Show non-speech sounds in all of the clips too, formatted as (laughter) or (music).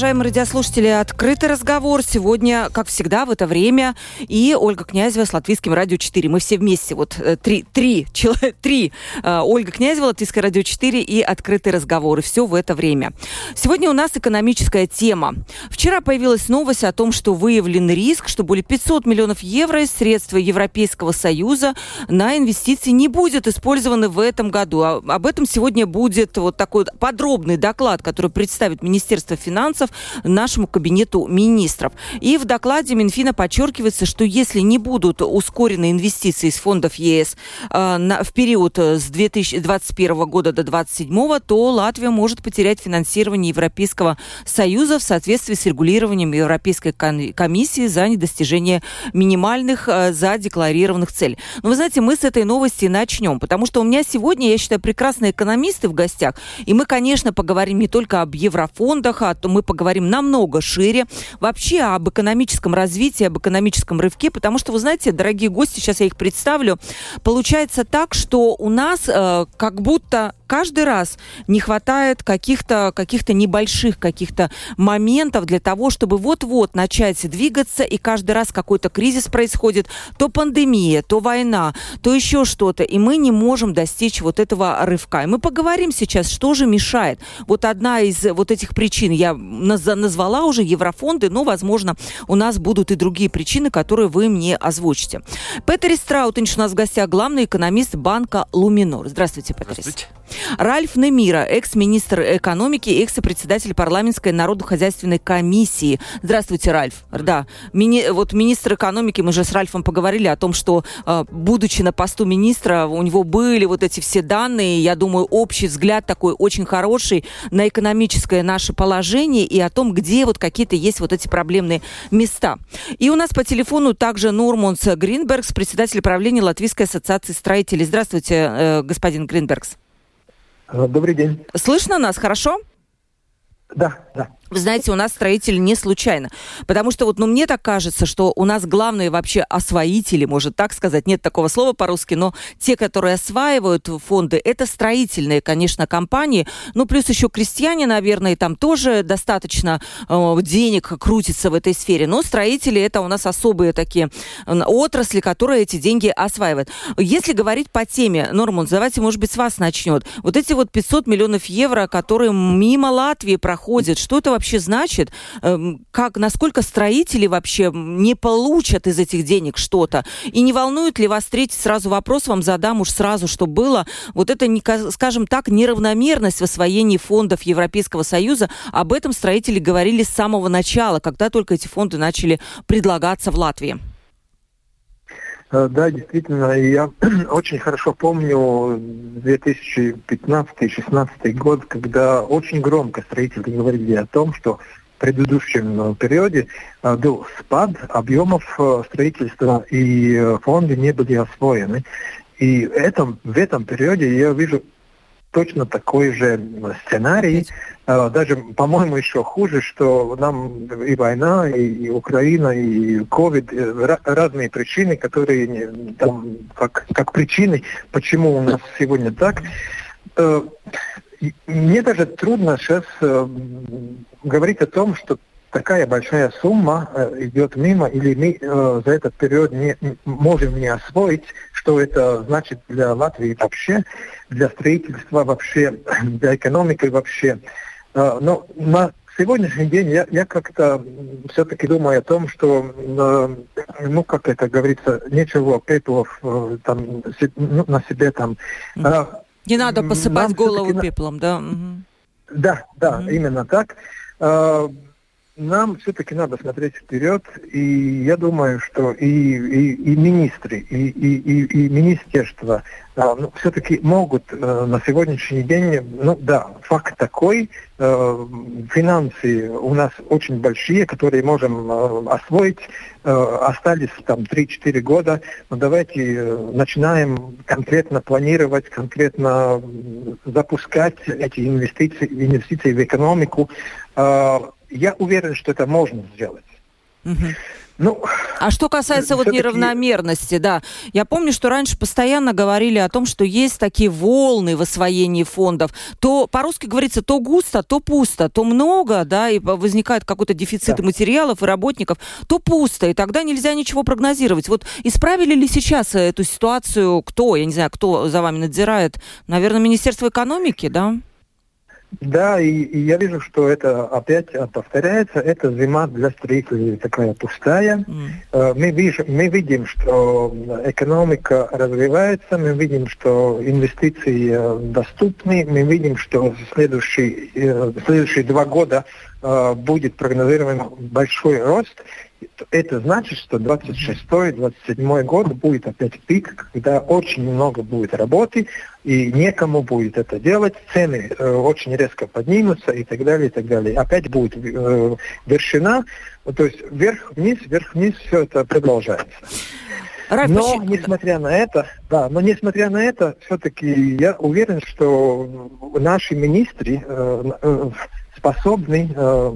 Уважаемые радиослушатели. Открытый разговор. Сегодня, как всегда, в это время. И Ольга Князева с Латвийским радио 4. Мы все вместе. Вот э, три, три, человек, (laughs) три. Э, Ольга Князева, Латвийское радио 4 и Открытый разговор. И все в это время. Сегодня у нас экономическая тема. Вчера появилась новость о том, что выявлен риск, что более 500 миллионов евро из средств Европейского Союза на инвестиции не будет использованы в этом году. А, об этом сегодня будет вот такой подробный доклад, который представит Министерство финансов финансов нашему кабинету министров. И в докладе Минфина подчеркивается, что если не будут ускорены инвестиции из фондов ЕС э, на, в период с 2021 года до 2027, то Латвия может потерять финансирование Европейского Союза в соответствии с регулированием Европейской комиссии за недостижение минимальных э, задекларированных целей. Но вы знаете, мы с этой новости начнем, потому что у меня сегодня, я считаю, прекрасные экономисты в гостях, и мы, конечно, поговорим не только об еврофондах, а то мы поговорим намного шире, вообще об экономическом развитии, об экономическом рывке, потому что, вы знаете, дорогие гости, сейчас я их представлю, получается так, что у нас э, как будто каждый раз не хватает каких-то каких небольших каких-то моментов для того, чтобы вот-вот начать двигаться, и каждый раз какой-то кризис происходит, то пандемия, то война, то еще что-то, и мы не можем достичь вот этого рывка. И мы поговорим сейчас, что же мешает. Вот одна из вот этих причин, я назвала уже еврофонды, но, возможно, у нас будут и другие причины, которые вы мне озвучите. Петерис Страутинч у нас в гостях, главный экономист банка Луминор. Здравствуйте, Петерис. Здравствуйте. Ральф Немира, экс-министр экономики, экс-председатель парламентской народно-хозяйственной комиссии. Здравствуйте, Ральф. Да, мини, вот министр экономики, мы же с Ральфом поговорили о том, что, э, будучи на посту министра, у него были вот эти все данные, я думаю, общий взгляд такой очень хороший на экономическое наше положение и о том, где вот какие-то есть вот эти проблемные места. И у нас по телефону также Нормунс Гринбергс, председатель правления Латвийской ассоциации строителей. Здравствуйте, э, господин Гринбергс. Э, добрый день. Слышно нас хорошо? Да, да. Вы знаете, у нас строители не случайно. Потому что вот, ну, мне так кажется, что у нас главные вообще освоители, может так сказать, нет такого слова по-русски, но те, которые осваивают фонды, это строительные, конечно, компании. Ну, плюс еще крестьяне, наверное, там тоже достаточно э, денег крутится в этой сфере. Но строители это у нас особые такие отрасли, которые эти деньги осваивают. Если говорить по теме, Норман, давайте, может быть, с вас начнет. Вот эти вот 500 миллионов евро, которые мимо Латвии проходят, что это вообще значит? Эм, как, насколько строители вообще не получат из этих денег что-то? И не волнует ли вас, третий сразу вопрос вам задам уж сразу, что было, вот это, скажем так, неравномерность в освоении фондов Европейского Союза, об этом строители говорили с самого начала, когда только эти фонды начали предлагаться в Латвии. Э, да, действительно, я (clears throat) очень хорошо помню 2015-2016 год, когда очень громко строители говорили о том, что в предыдущем э, периоде э, был спад объемов строительства и фонды не были освоены. И этом, в этом периоде я вижу точно такой же сценарий, а, даже, по-моему, еще хуже, что нам и война, и, и Украина, и ковид, э, разные причины, которые там, как, как причины, почему у нас сегодня так. Э, мне даже трудно сейчас э, говорить о том, что такая большая сумма идет мимо, или мы за этот период не можем не освоить, что это значит для Латвии вообще, для строительства вообще, (clears throat) для экономики вообще. А, но на сегодняшний день я, я как-то все-таки думаю о том, что, ну, как это говорится, нечего пеплов э, там, ну, на себе там. А, Не надо посыпать голову пеплом, да? Да, да, именно так. Нам все-таки надо смотреть вперед, и я думаю, что и, и, и министры, и, и, и, и министерства а, ну, все-таки могут э, на сегодняшний день, ну да, факт такой, э, финансы у нас очень большие, которые можем э, освоить, э, остались там 3-4 года, но давайте э, начинаем конкретно планировать, конкретно запускать эти инвестиции, инвестиции в экономику. Э, я уверен, что это можно сделать. Угу. Ну, а что касается вот неравномерности, да, я помню, что раньше постоянно говорили о том, что есть такие волны в освоении фондов. То по-русски говорится, то густо, то пусто, то много, да, и возникает какой-то дефицит да. материалов и работников, то пусто, и тогда нельзя ничего прогнозировать. Вот исправили ли сейчас эту ситуацию кто, я не знаю, кто за вами надзирает? Наверное, Министерство экономики, да? Да, и, и я вижу, что это опять повторяется. Это зима для строителей такая пустая. Mm. Мы, вижу, мы видим, что экономика развивается, мы видим, что инвестиции э, доступны, мы видим, что следующие, э, следующие два года будет прогнозирован большой рост это значит, что 26-27 год будет опять пик, когда очень много будет работы, и некому будет это делать, цены э, очень резко поднимутся и так далее, и так далее. Опять будет э, вершина, то есть вверх-вниз, вверх-вниз, все это продолжается. Райф, но почему? несмотря на это, да, но несмотря на это, все-таки я уверен, что наши министры э, э, способны э,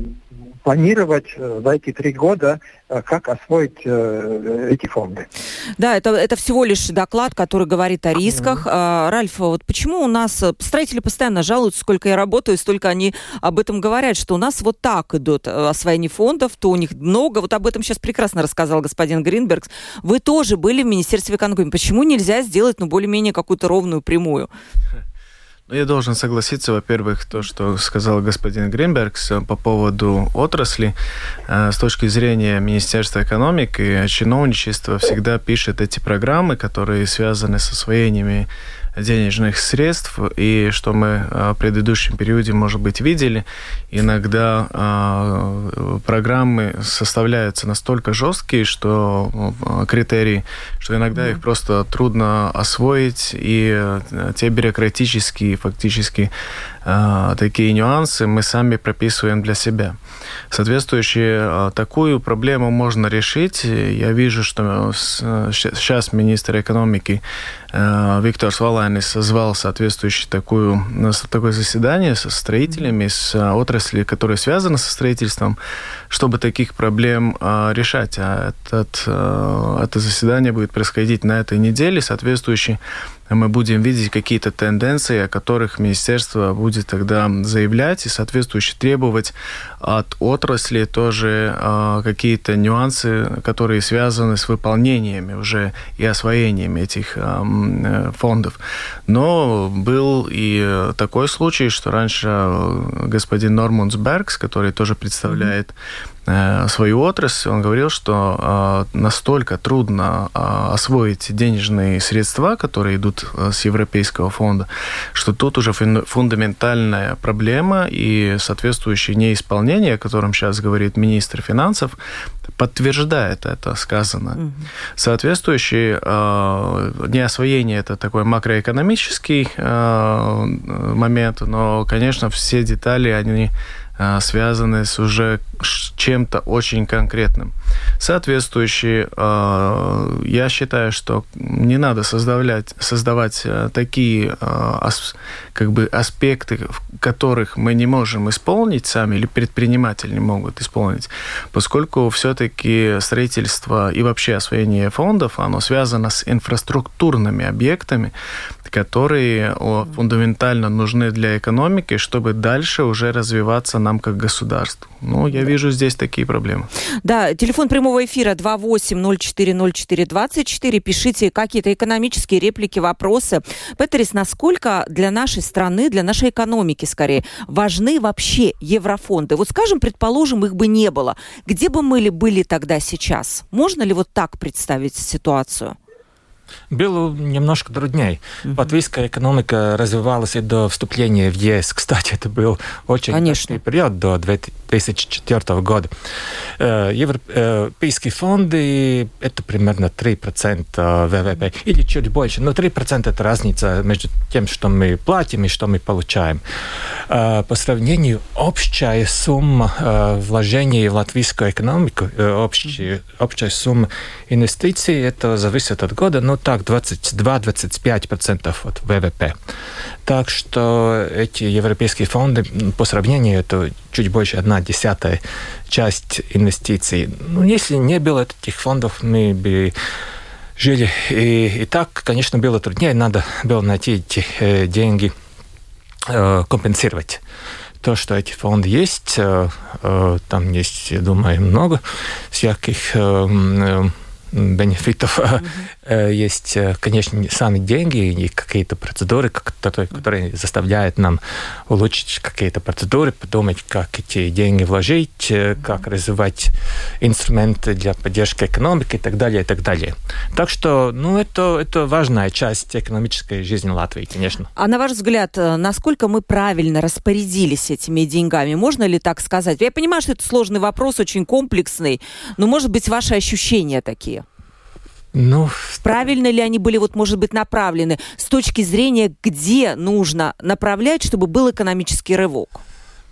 планировать э, за эти три года, э, как освоить э, эти фонды. Да, это, это всего лишь доклад, который говорит о рисках. Mm-hmm. Ральф, вот почему у нас строители постоянно жалуются, сколько я работаю, столько они об этом говорят, что у нас вот так идут освоение фондов, то у них много. Вот об этом сейчас прекрасно рассказал господин Гринберг. Вы тоже были в Министерстве экономики. Почему нельзя сделать, ну, более-менее какую-то ровную прямую? (laughs) Ну, я должен согласиться, во-первых, то, что сказал господин Гринбергс по поводу отрасли. Э, с точки зрения Министерства экономики, чиновничество всегда пишет эти программы, которые связаны с освоениями денежных средств, и что мы э, в предыдущем периоде, может быть, видели, иногда э, программы составляются настолько жесткие, что э, критерии, что иногда их просто трудно освоить, и те бюрократические фактически такие нюансы мы сами прописываем для себя. Соответствующие такую проблему можно решить. Я вижу, что сейчас министр экономики Виктор Свалайнис созвал соответствующее такую, такое заседание со строителями, с отрасли, которая связана со строительством, чтобы таких проблем решать. А этот, это заседание будет происходить на этой неделе. Соответствующие мы будем видеть какие-то тенденции, о которых министерство будет тогда заявлять и соответствующе требовать от отрасли тоже э, какие-то нюансы, которые связаны с выполнениями уже и освоением этих э, фондов. Но был и такой случай, что раньше господин Нормунсбергс, который тоже представляет mm-hmm свою отрасль, он говорил, что э, настолько трудно э, освоить денежные средства, которые идут с Европейского фонда, что тут уже фундаментальная проблема и соответствующее неисполнение, о котором сейчас говорит министр финансов, подтверждает это сказано. Угу. Соответствующее неосвоение это такой макроэкономический момент, но, конечно, все детали, они связаны с уже чем-то очень конкретным. Соответствующие, а, я считаю, что не надо создавать, создавать а, такие как бы аспекты, которых мы не можем исполнить сами или предприниматели не могут исполнить, поскольку все-таки строительство и вообще освоение фондов, оно связано с инфраструктурными объектами, которые фундаментально нужны для экономики, чтобы дальше уже развиваться нам как государству. Ну, я вижу здесь такие проблемы. Да, телефон прямого эфира 28040424. Пишите какие-то экономические реплики, вопросы. Петерис, насколько для нашей страны, для нашей экономики, скорее, важны вообще еврофонды? Вот скажем, предположим, их бы не было. Где бы мы были тогда сейчас? Можно ли вот так представить ситуацию? Было немножко труднее. Mm-hmm. Латвийская экономика развивалась и до вступления в ЕС. Кстати, это был очень Конечно. период до 2004 года. Э, европейские фонды – это примерно 3% ВВП, или чуть больше, но 3% – это разница между тем, что мы платим и что мы получаем. Э, по сравнению, общая сумма э, вложений в латвийскую экономику, общая, общая сумма инвестиций, это зависит от года, но так 22-25% от ВВП. Так что эти европейские фонды по сравнению это чуть больше одна десятая часть инвестиций. Ну, если не было этих фондов, мы бы жили. И, и так, конечно, было труднее. Надо было найти эти э, деньги, э, компенсировать то, что эти фонды есть. Э, э, там есть, я думаю, много всяких э, э бенефитов. Mm-hmm. (laughs) Есть, э, конечно, сами деньги и какие-то процедуры, которые, заставляют нам улучшить какие-то процедуры, подумать, как эти деньги вложить, mm-hmm. как развивать инструменты для поддержки экономики и так далее, и так далее. Так что, ну, это, это важная часть экономической жизни Латвии, конечно. А на ваш взгляд, э, насколько мы правильно распорядились этими деньгами? Можно ли так сказать? Я понимаю, что это сложный вопрос, очень комплексный, но, может быть, ваши ощущения такие? Ну, правильно ли они были, вот, может быть, направлены с точки зрения, где нужно направлять, чтобы был экономический рывок?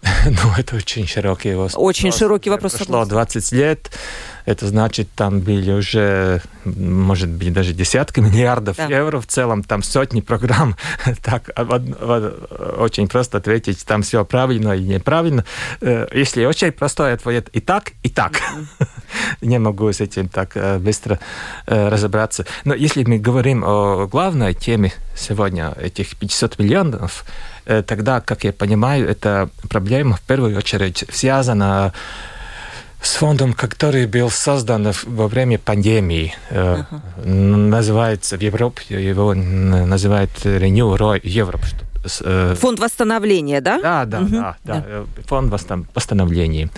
(laughs) Ну, это очень широкий вопрос. Очень широкий вопрос. Прошло 20 лет, это значит, там были уже, может быть, даже десятки миллиардов да. евро в целом, там сотни программ. (laughs) Так, очень просто ответить, там все правильно и неправильно. Э, если очень простой ответ и так, и так. (laughs) Не могу с этим так э, быстро э, разобраться. Но если мы говорим о главной теме сегодня, этих 500 миллионов, тогда, как я понимаю, эта проблема в первую очередь связана с фондом, который был создан во время пандемии. Uh-huh. Называется в Европе, его называют Renew Europe. Э, фонд восстановления, да? Да, да, угу. да, да, да. Э, фонд восстановления.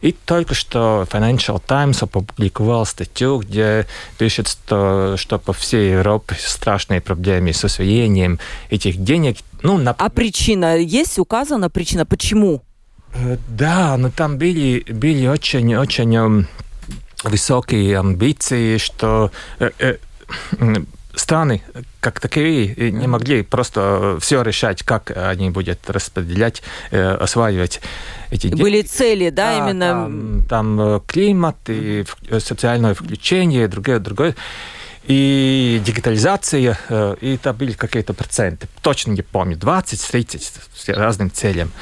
И только что Financial Times опубликовал статью, где пишет, что, что по всей Европе страшные проблемы с освоением этих денег. Ну, на... А причина есть указана причина? Почему? Э, да, но там были, были очень-очень эм, высокие амбиции, что э, страны как таковые не могли просто все решать, как они будут распределять, осваивать эти деньги. Были цели, да, да именно? Там, там климат и социальное включение, другое, другое и дигитализация, и это были какие-то проценты. Точно не помню, 20-30 с разным целям.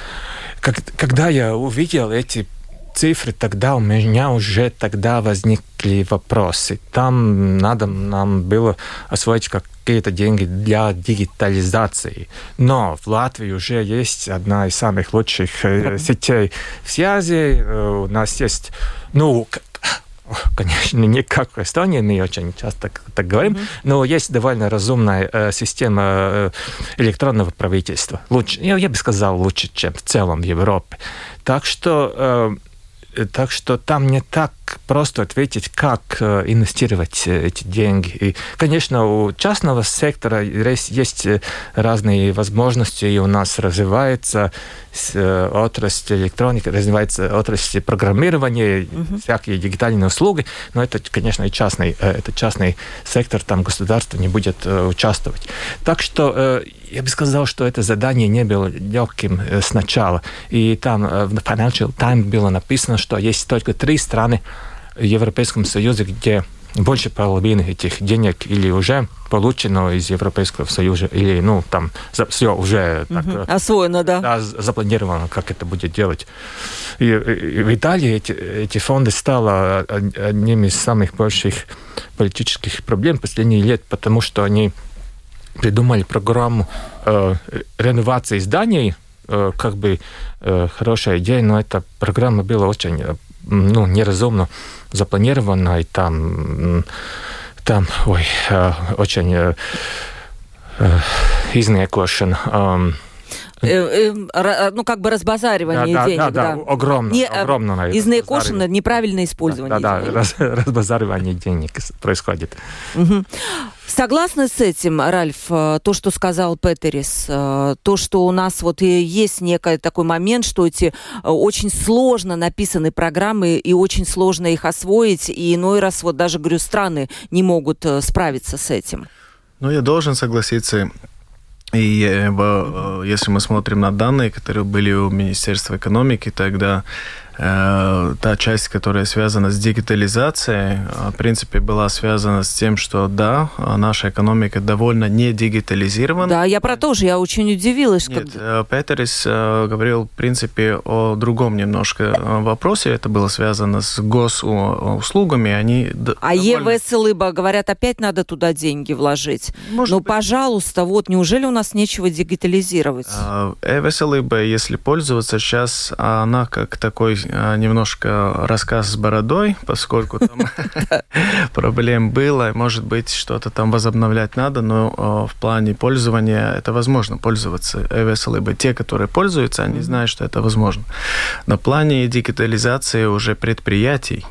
Когда я увидел эти цифры, тогда у меня уже тогда возникли вопросы. Там надо нам было освоить какие-то деньги для дигитализации. Но в Латвии уже есть одна из самых лучших э, сетей связи. Э, у нас есть, ну, конечно, не как в Эстонии, мы очень часто так говорим, mm-hmm. но есть довольно разумная э, система э, электронного правительства. Лучше, я, я бы сказал, лучше, чем в целом в Европе. Так что э, так что там не так просто ответить, как э, инвестировать э, эти деньги. И, конечно, у частного сектора есть э, разные возможности, и у нас развивается отрасль электроники, развивается отрасль программирования, угу. всякие дигитальные услуги, но это, конечно, и частный, это частный сектор, там государство не будет участвовать. Так что я бы сказал, что это задание не было легким сначала. И там в Financial Times было написано, что есть только три страны в Европейском Союзе, где больше половины этих денег или уже получено из Европейского Союза, или, ну, там все уже так, угу. освоено, да? да? запланировано, как это будет делать. И, и в Италии эти, эти фонды стало одним из самых больших политических проблем последних лет, потому что они придумали программу э, реновации зданий, э, как бы э, хорошая идея, но эта программа была очень ну, неразумно запланировано, и там, там ой, очень изniekošana. Um, Э, э, ну, как бы разбазаривание да, денег. Да, да, да, огромно. Не, огромно из наикошена неправильное использование да, денег. Да, раз, (laughs) разбазаривание денег происходит. Угу. Согласны с этим, Ральф, э, то, что сказал Петерис, э, то, что у нас вот и есть некий такой момент, что эти э, очень сложно написаны программы и очень сложно их освоить, и иной раз вот даже, говорю, страны не могут справиться с этим. Ну, я должен согласиться. И если мы смотрим на данные, которые были у Министерства экономики, тогда Э, та часть, которая связана с дигитализацией, э, в принципе, была связана с тем, что да, наша экономика довольно не дигитализирована. Да, я про то же, я очень удивилась. Нет, когда... Петерис э, говорил, в принципе, о другом немножко вопросе. Это было связано с госуслугами. Они а довольно... ЕВСЛИБа, говорят, опять надо туда деньги вложить. Может ну, быть... пожалуйста, вот, неужели у нас нечего дигитализировать? ЕВСЛИБа, если пользоваться сейчас, она как такой немножко рассказ с бородой, поскольку там (laughs) проблем было. Может быть, что-то там возобновлять надо, но а, в плане пользования это возможно пользоваться либо Те, которые пользуются, они знают, что это возможно. На плане дигитализации уже предприятий,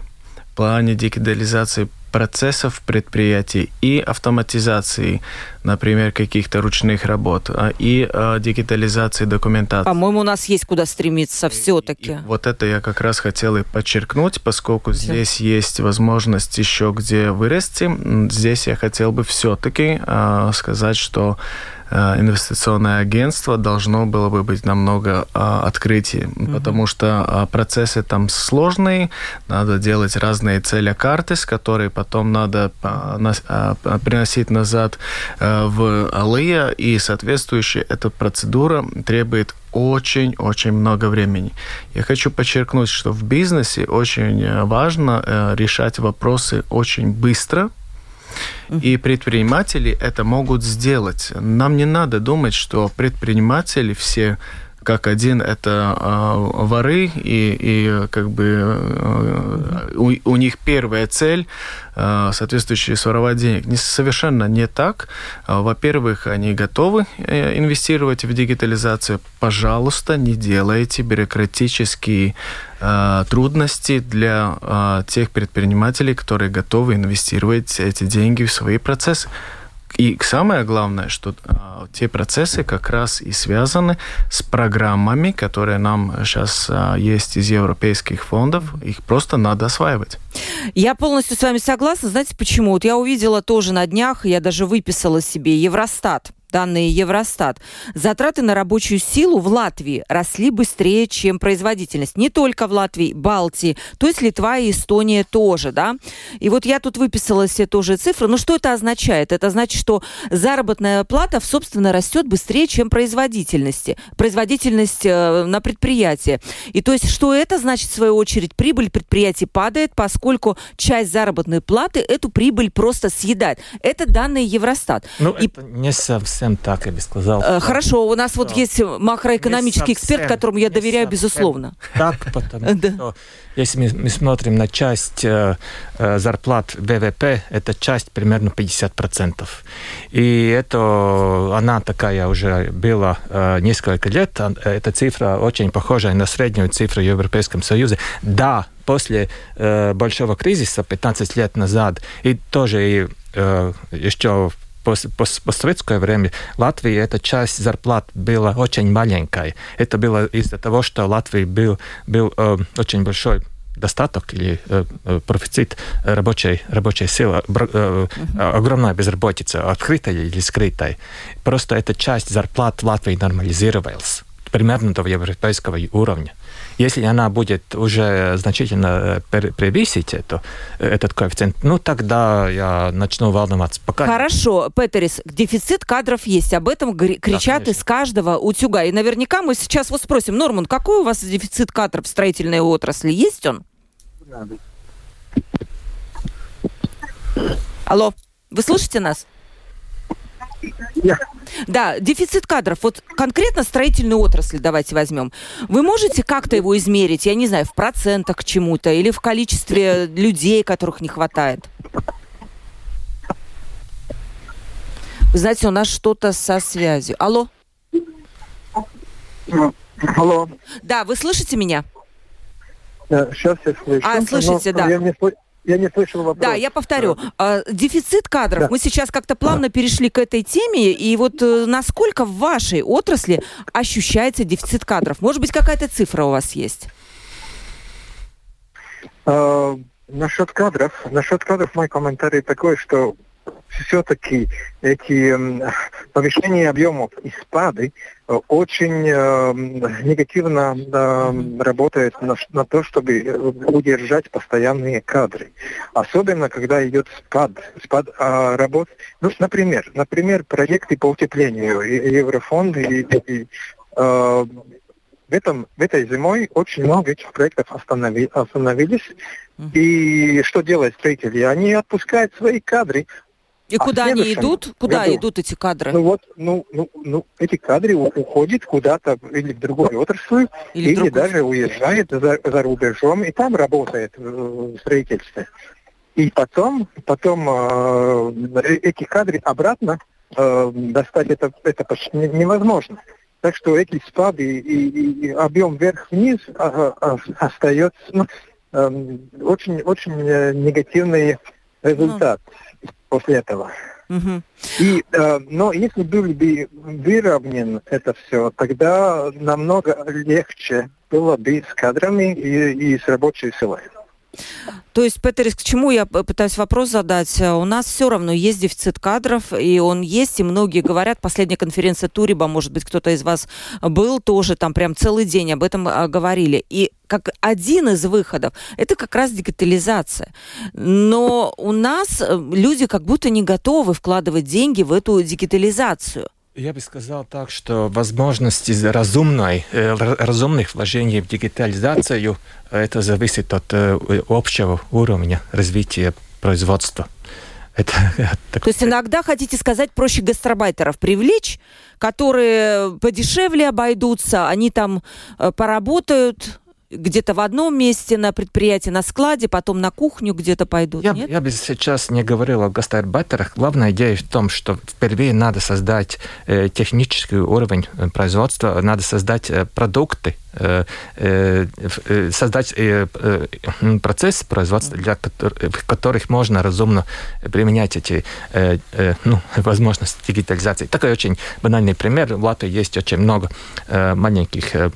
в плане дигитализации процессов предприятий и автоматизации, например, каких-то ручных работ, а, и э, дигитализации документации. По-моему, у нас есть куда стремиться все-таки. Вот это я как раз хотел и подчеркнуть, поскольку Все. здесь есть возможность еще где вырасти. Здесь я хотел бы все-таки э, сказать, что инвестиционное агентство должно было бы быть намного а, открытие, mm-hmm. потому что а, процессы там сложные, надо делать разные цели карты, с которой потом надо а, приносить назад в Алия, и соответствующая эта процедура требует очень-очень много времени. Я хочу подчеркнуть, что в бизнесе очень э, важно э, решать вопросы очень быстро, и предприниматели это могут сделать. Нам не надо думать, что предприниматели все как один это э, воры, и, и как бы э, у, у них первая цель э, соответствующая своровать денег. Не, совершенно не так. Во-первых, они готовы э, инвестировать в дигитализацию. Пожалуйста, не делайте бюрократические э, трудности для э, тех предпринимателей, которые готовы инвестировать эти деньги в свои процессы. И самое главное, что а, те процессы как раз и связаны с программами, которые нам сейчас а, есть из европейских фондов. Их просто надо осваивать. Я полностью с вами согласна. Знаете почему? Вот я увидела тоже на днях, я даже выписала себе Евростат данные Евростат, затраты на рабочую силу в Латвии росли быстрее, чем производительность. Не только в Латвии, Балтии, то есть Литва и Эстония тоже, да. И вот я тут выписала все тоже цифры. Ну, что это означает? Это значит, что заработная плата, собственно, растет быстрее, чем производительности. Производительность э, на предприятии. И то есть, что это значит, в свою очередь, прибыль предприятий падает, поскольку часть заработной платы эту прибыль просто съедает. Это данные Евростат. Ну, и... это не совсем совсем так, я бы сказал. Э, хорошо, у нас вот есть макроэкономический эксперт, которому я доверяю, безусловно. Так, (laughs) потому что если мы, мы смотрим на часть э, э зарплат ВВП, это часть примерно 50%. И это она такая уже была э, несколько лет. А, эта цифра очень похожа на среднюю цифру в Европейском Союзе. Да, после э, большого кризиса 15 лет назад, и тоже и, э, еще постсоветское время Латвии эта часть зарплат была очень маленькая. Это было из-за того, что Латвии был, был э, очень большой достаток или э, э профицит рабочей, рабочей силы, э, uh-huh. огромная безработица, открытая или скрытая. Просто эта часть зарплат в Латвии нормализировалась примерно до европейского уровня. Если она будет уже значительно превысить это, этот коэффициент, ну тогда я начну волноваться. Пока... Хорошо, Петерис, дефицит кадров есть. Об этом кричат да, из каждого утюга. И наверняка мы сейчас вас спросим, Норман, какой у вас дефицит кадров в строительной отрасли? Есть он? Алло, вы слышите нас? Я. Да, дефицит кадров. Вот конкретно строительную отрасль давайте возьмем. Вы можете как-то его измерить, я не знаю, в процентах к чему-то или в количестве людей, которых не хватает? Вы знаете, у нас что-то со связью. Алло? Алло. Да, вы слышите меня? Сейчас я слышу. А, слышите, но да. Я не, я не слышал вопрос. Да, я повторю. Э, Дефицит кадров. Да. Мы сейчас как-то плавно перешли к этой теме. И вот э, насколько в вашей отрасли ощущается дефицит кадров? Может быть, какая-то цифра у вас есть? А, насчет кадров, насчет кадров мой комментарий такой, что все-таки эти м, повышения объемов и спады э, очень э, негативно э, работают на, на то, чтобы э, удержать постоянные кадры. Особенно, когда идет спад, спад а, работ. Ну, например, например, проекты по утеплению и- и Еврофонд и, и, э, в, этом, в этой зимой очень много этих проектов останови, остановились. И что делают строители? Они отпускают свои кадры. И А в куда они идут? Куда году? идут эти кадры? Ну вот, ну, ну, ну эти кадры уходят куда-то или в другую отрасль, Или или, в другую? даже уезжают за, за рубежом, и там работает э, строительство. И потом, потом э, э- эти кадры обратно э, достать это, это почти не- невозможно. Так что эти спады и, и- и объем вверх-вниз а, остается ну, эм, очень, очень э, негативный результат после этого. Мгм. И, э, но если был бы выровнен это все, тогда намного легче было бы с кадрами и, и с рабочей силой. То есть, Петерис, к чему я пытаюсь вопрос задать? Э, У нас все равно есть дефицит кадров, и он есть, и многие говорят, последняя конференция Туриба, может быть, кто-то из вас был тоже, там прям целый день об этом а, говорили. И как один из выходов, это как раз дигитализация. Но у нас э, люди как будто не готовы вкладывать деньги в эту дигитализацию. Я бы сказал так, что возможности разумной, э, разумных вложений в дигитализацию, э, это зависит от э, общего уровня развития производства. Это, (laughs) так То есть иногда, хотите сказать, проще гастробайтеров привлечь, которые подешевле обойдутся, они там поработают где-то в одном месте на предприятии, на складе, потом на кухню где-то пойдут, Я, нет? я бы сейчас не говорил о гастарбайтерах. Главная идея в том, что впервые надо создать э, технический уровень э, производства, надо создать э, продукты, э, э, создать процесс производства, для в которых можно разумно применять эти ну, (laughs) возможности дигитализации. Такой очень банальный пример. В Латвии есть очень много маленьких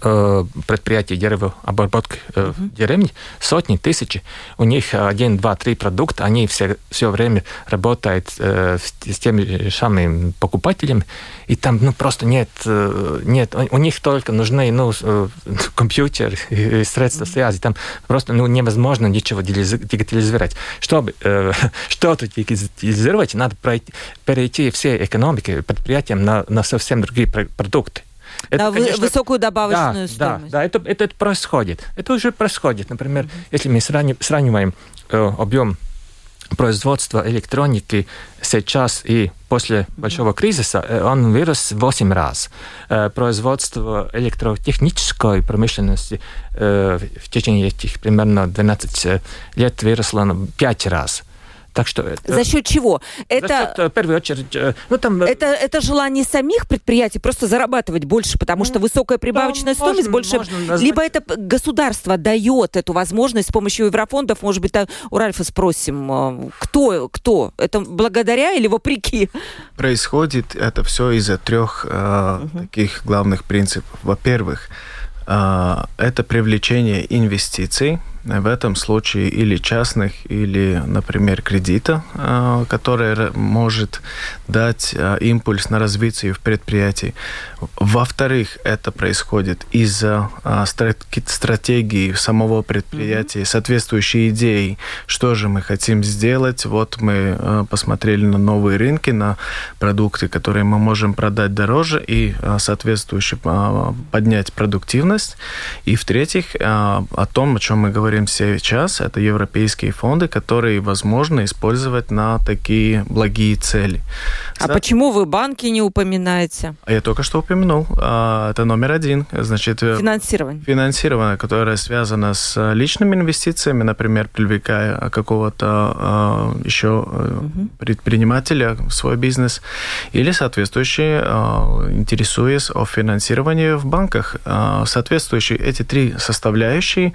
предприятий деревообработки э, в деревне, сотни, тысячи. У них один, два, три продукта, они все, все время работают э, с, с теми же самыми покупателями, и там ну, просто нет, э, нет, у у них только нужны ну, э, (laughs) компьютер и, и средства связи, там просто ну, невозможно ничего дигитализ- дигитализировать. Чтобы э, (laughs) что-то дигитализировать, надо пройти, перейти все экономики предприятиям на, на совсем другие пр- продукты. На вы- конечно, высокую добавочную да, стоимость. Да, да это, это происходит. Это уже происходит. Например, если мы сравни- сравниваем э, объем производства электроники сейчас и после большого кризиса, э, он вырос в 8 раз. Э, Производство электротехнической промышленности э, в течение этих примерно 12 лет выросло на 5 раз. Так что это, За счет чего? за Это, счет, э, в первую очередь, э, ну там э, это, это желание самих предприятий просто зарабатывать больше, потому что высокая прибавочная да, стоимость можно- больше... можно назвать- Либо это государство дает эту возможность с помощью еврофондов, может быть, та- у Ральфа спросим, э, кто, кто? Это благодаря или вопреки? Происходит это все из-за трех э, таких главных принципов. Во-первых, э, это привлечение инвестиций, в этом случае или частных, или, например, кредита, э, который может дать э, импульс на развитие в предприятии. Во-вторых, это происходит из-за э, стра- стратегии самого предприятия, соответствующей идеи, что же мы хотим сделать. Вот мы посмотрели на новые рынки, на продукты, которые мы можем продать дороже и соответствующе поднять продуктивность. И в-третьих, о том, о чем мы говорили говорим сейчас, это европейские фонды, которые возможно использовать на такие благие цели. А За... почему вы банки не упоминаете? Я только что упомянул. А, это номер один. Значит, э, финансирование. Финансирование, которое связано с личными инвестициями, например, привлекая какого-то а, еще угу. предпринимателя в свой бизнес, или соответствующие, интересуясь о финансировании в банках. Соответствующие эти три составляющие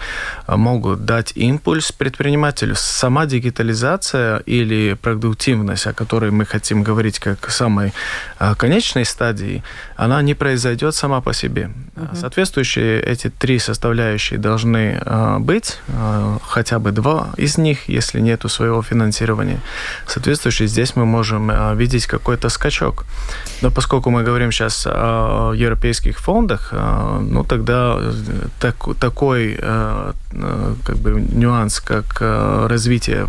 могут дать импульс предпринимателю. Сама дигитализация или продуктивность, о которой мы хотим говорить как самой а, конечной стадии, она не произойдет сама по себе. Угу. Соответствующие эти три составляющие должны а, быть, а, хотя бы два из них, если нет своего финансирования. Соответствующие здесь мы можем видеть какой-то скачок. Но поскольку мы говорим сейчас о европейских фондах, ну тогда э, так, такой как бы нюанс, как развитие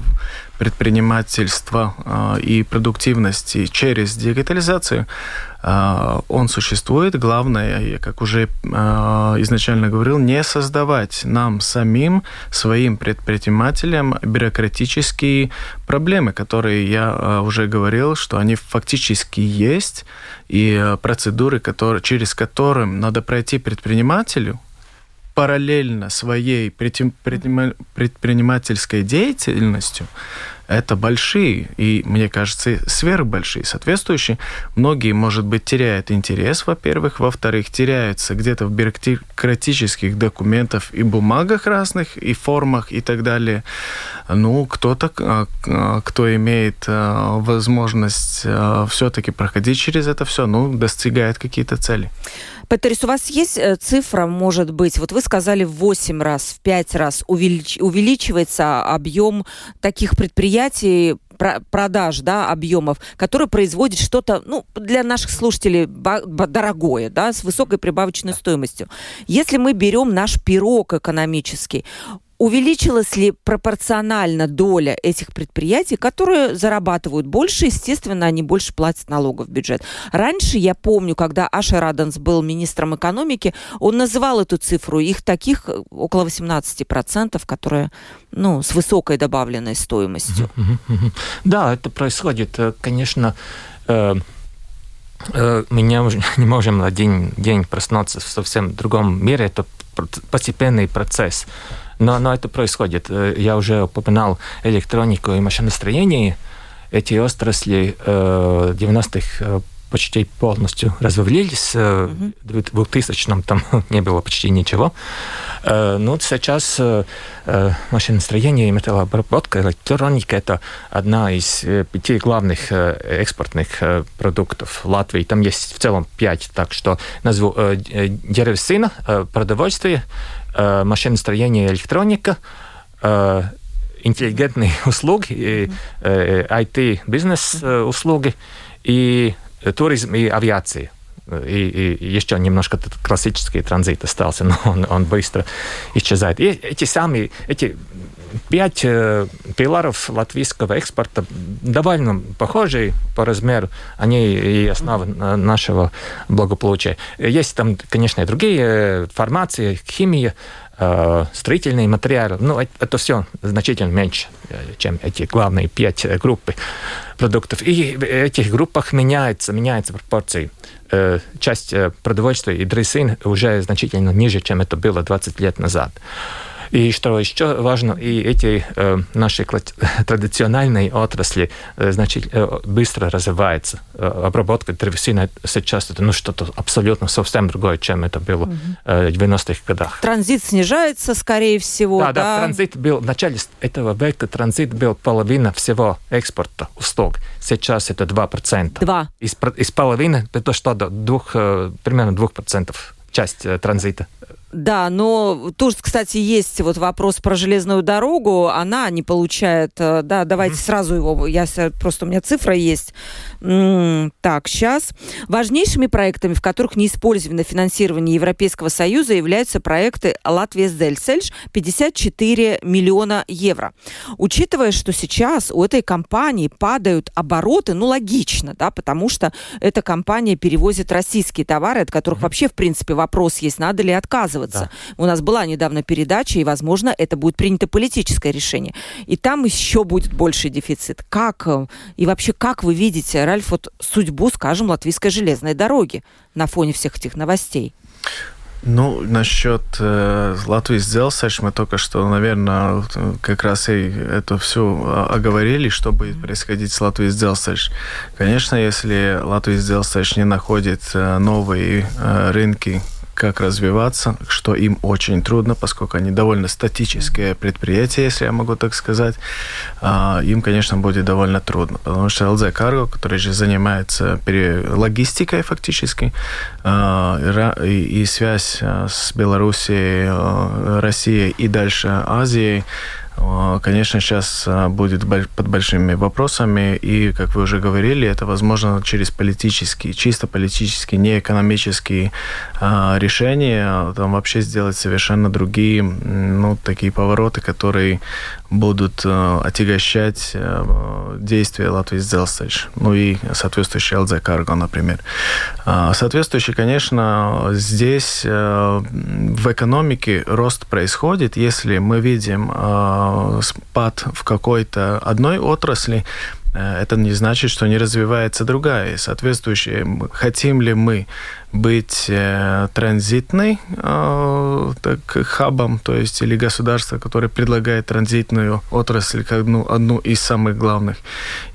предпринимательства а, и продуктивности через дигитализацию, а, он существует. Главное, я как уже изначально говорил, не создавать нам самим, своим предпринимателям бюрократические проблемы, которые я уже говорил, что они фактически есть, и процедуры, которые, через которые надо пройти предпринимателю, параллельно своей предпринимательской деятельностью, это большие и, мне кажется, сверхбольшие. Соответствующие, многие, может быть, теряют интерес, во-первых. Во-вторых, теряются где-то в бюрократических документах и бумагах разных, и формах, и так далее. Ну, кто-то, а, а, кто имеет а, возможность все-таки проходить через это все, ну, достигает какие-то цели. Петерис, у вас есть э, цифра, может быть, вот вы сказали в 8 раз, в 5 раз увелич, увеличивается объем таких предприятий, продаж, да, объемов, которые производят что-то, ну, для наших слушателей дорогое, да, с высокой прибавочной стоимостью. Если мы берем наш пирог экономический, увеличилась ли пропорционально доля этих предприятий, которые зарабатывают больше, естественно, они больше платят налогов в бюджет. Раньше, я помню, когда Аша Раденс был министром экономики, он называл эту цифру, их таких э, около 18%, которые ну, с высокой добавленной стоимостью. Да, это происходит, э, конечно, э, мы не (laughs) можем один день проснуться в совсем другом мире, это постепенный процесс. Но, но это происходит. Э, я уже упоминал электронику и машиностроение. Эти отрасли э, 90-х э, почти полностью развалились. Mm-hmm. В 2000-м там (laughs) не было почти ничего. Э, ну, сейчас машиностроение и металлообработка, электроника – это одна из пяти главных экспортных продуктов Латвии. Там есть в целом пять, так что назову деревцина, продовольствие, Э, машиностроение и электроника, э, интеллигентные (laughs) услуги, IT-бизнес э, услуги и туризм и авиация. И, и еще немножко классический транзит остался, но он, он быстро исчезает. И эти самые, эти пять э, пиларов латвийского экспорта довольно похожие по размеру. Они и основа нашего благополучия. Есть там, конечно, и другие формации, химия, э, строительные материалы. Но это, все значительно меньше, э, чем эти главные пять группы продуктов. И в этих группах меняется, меняется пропорции. Часть продовольствия и дресин уже значительно ниже, чем это было 20 лет назад. И что еще важно, и эти э, наши (laughs) традиционные отрасли э, значит, э, быстро развиваются. Э, обработка древесины сейчас это ну, что-то абсолютно совсем другое, чем это было э, в 90-х годах. Транзит снижается, скорее всего. Да, да, да, транзит был в начале этого века транзит был половина всего экспорта услуг. Сейчас это 2%. 2. Из, из половины это что, до двух, э, примерно 2% часть э, транзита. Да, но тут, кстати, есть вот вопрос про железную дорогу. Она не получает... Э, да, давайте mm-hmm. сразу его... Я просто у меня цифра есть. Так, сейчас. Важнейшими проектами, в которых не использовано финансирование Европейского Союза, являются проекты Латвия Зельсельш 54 миллиона евро. Учитывая, что сейчас у этой компании падают обороты, ну, логично, да, потому что эта компания перевозит российские товары, от которых вообще, в принципе, вопрос есть, надо ли отказываться отказываться. Да. У нас была недавно передача, и, возможно, это будет принято политическое решение. И там еще будет больший дефицит. Как э, и вообще, как вы видите, Ральф, вот судьбу, скажем, латвийской железной дороги на фоне всех этих новостей? Ну, насчет э, Латвии Дzelzceļš мы только что, наверное, как раз и это все оговорили, что будет происходить с Латвией Дzelzceļš. Конечно, если Латвия Дzelzceļš не находит э, новые э, рынки как развиваться, что им очень трудно, поскольку они довольно статические предприятия, если я могу так сказать. А, им, конечно, будет довольно трудно, потому что LZ Cargo, который же занимается логистикой фактически, а, и связь а, с Белоруссией, Россией и дальше Азией, конечно, сейчас а, будет под большими вопросами, и, как вы уже говорили, это возможно через политические, чисто политические, не экономические а, решения, там вообще сделать совершенно другие, ну, такие повороты, которые будут э, отягощать э, действия Латвии Зелстач, ну и соответствующий ЛЗ Карго, например. Соответствующий, конечно, здесь э, в экономике рост происходит, если мы видим спад в какой-то одной отрасли, это не значит, что не развивается другая. Соответствующие, хотим ли мы быть э, транзитной э, так, хабом, то есть или государство, которое предлагает транзитную отрасль как одну, одну из самых главных,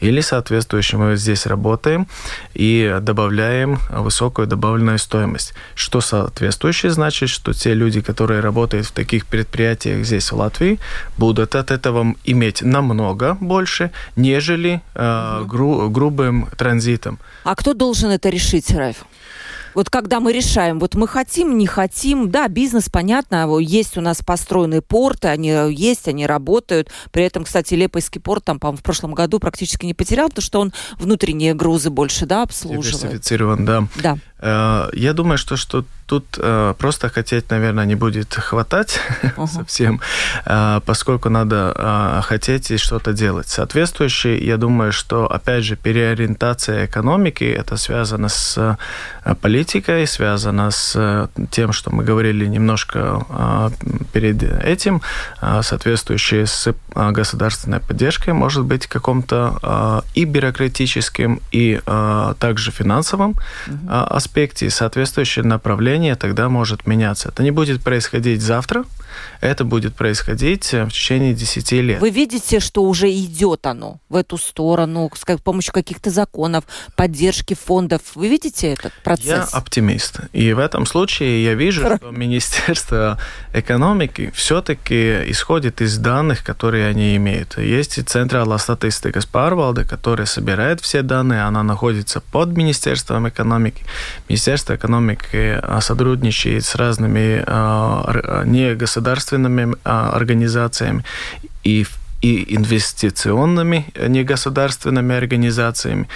или соответствующе мы здесь работаем и добавляем высокую добавленную стоимость. Что соответствующее значит, что те люди, которые работают в таких предприятиях здесь, в Латвии, будут от этого иметь намного больше, нежели э, гру, грубым транзитом. А кто должен это решить, Райф? Вот когда мы решаем, вот мы хотим, не хотим, да, бизнес, понятно, есть у нас построенные порты, они есть, они работают. При этом, кстати, Лепойский порт там, по-моему, в прошлом году практически не потерял, потому что он внутренние грузы больше, да, обслуживает. Диверсифицирован, да. Да. Э, я думаю, что, что тут э, просто хотеть, наверное, не будет хватать (laughs) uh-huh. совсем, э, поскольку надо хотеть и что-то делать. Соответствующий, я думаю, что, опять же, переориентация экономики, это связано с политикой, связано с тем, что мы говорили немножко перед этим, соответствующие с государственной поддержкой, может быть, каком-то и бюрократическим, и также финансовым uh-huh. аспектом аспекте соответствующее направление тогда может меняться. Это не будет происходить завтра, это будет происходить в течение 10 лет. Вы видите, что уже идет оно в эту сторону, с помощью каких-то законов, поддержки фондов. Вы видите этот процесс? Я оптимист. И в этом случае я вижу, что Министерство экономики все-таки исходит из данных, которые они имеют. Есть и Центральная статистика Спарвалда, которая собирает все данные, она находится под Министерством экономики. Министерство экономики а, сотрудничает с разными а, негосударственными а, организациями. И в и инвестиционными э, негосударственными организациями.